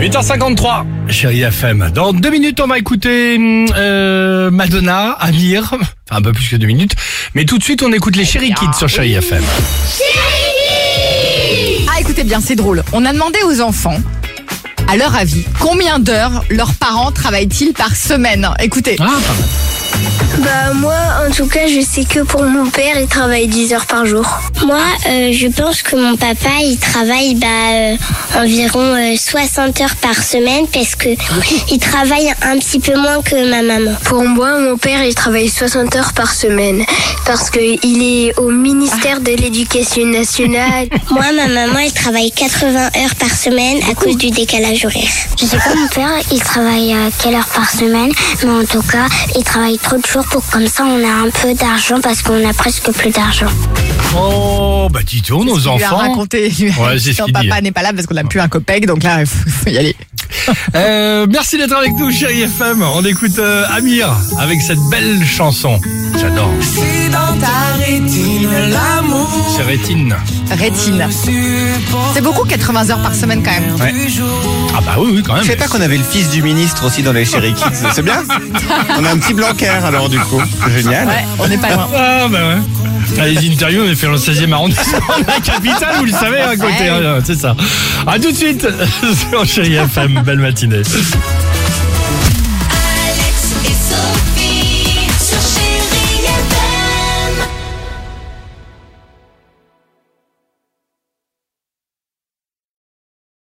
8h53, chérie FM. Dans deux minutes, on va écouter euh, Madonna, Amir, enfin un peu plus que deux minutes. Mais tout de suite, on écoute les Chéri Kids sur chérie FM. Ah, écoutez bien, c'est drôle. On a demandé aux enfants, à leur avis, combien d'heures leurs parents travaillent-ils par semaine? Écoutez, Ah, pas mal. Bah moi en tout cas je sais que pour mon père il travaille 10 heures par jour. Moi euh, je pense que mon papa il travaille bah, euh, environ euh, 60 heures par semaine parce que il travaille un petit peu moins que ma maman. Pour moi mon père il travaille 60 heures par semaine parce que il est au ministère de l'éducation nationale. moi ma maman elle travaille 80 heures par semaine à cause du décalage horaire. Je sais pas mon père il travaille quelle heure par semaine mais en tout cas il travaille trop de jours pour comme ça on a un peu d'argent parce qu'on a presque plus d'argent. Oh, bah dis donc, nos il lui a enfants. raconté. Ouais, c'est ce papa n'est pas là parce qu'on n'a plus un copec, donc là, il faut, il faut y aller. Euh, merci d'être avec nous, chérie FM. On écoute euh, Amir avec cette belle chanson. J'adore. C'est Rétine. Rétine. C'est beaucoup 80 heures par semaine quand même. Ouais. Ah bah oui, oui, quand même. Je savais pas qu'on avait le fils du ministre aussi dans les Chéri Kids. C'est bien On a un petit Blanquer alors du coup. Génial. Ouais, on n'est pas loin. Ah bah ouais. Ah, les interviews, on est fait dans le 16e arrondissement de la capitale, vous le savez, à côté, Ouais. hein, c'est ça. À tout de suite sur Chérie FM, belle matinée.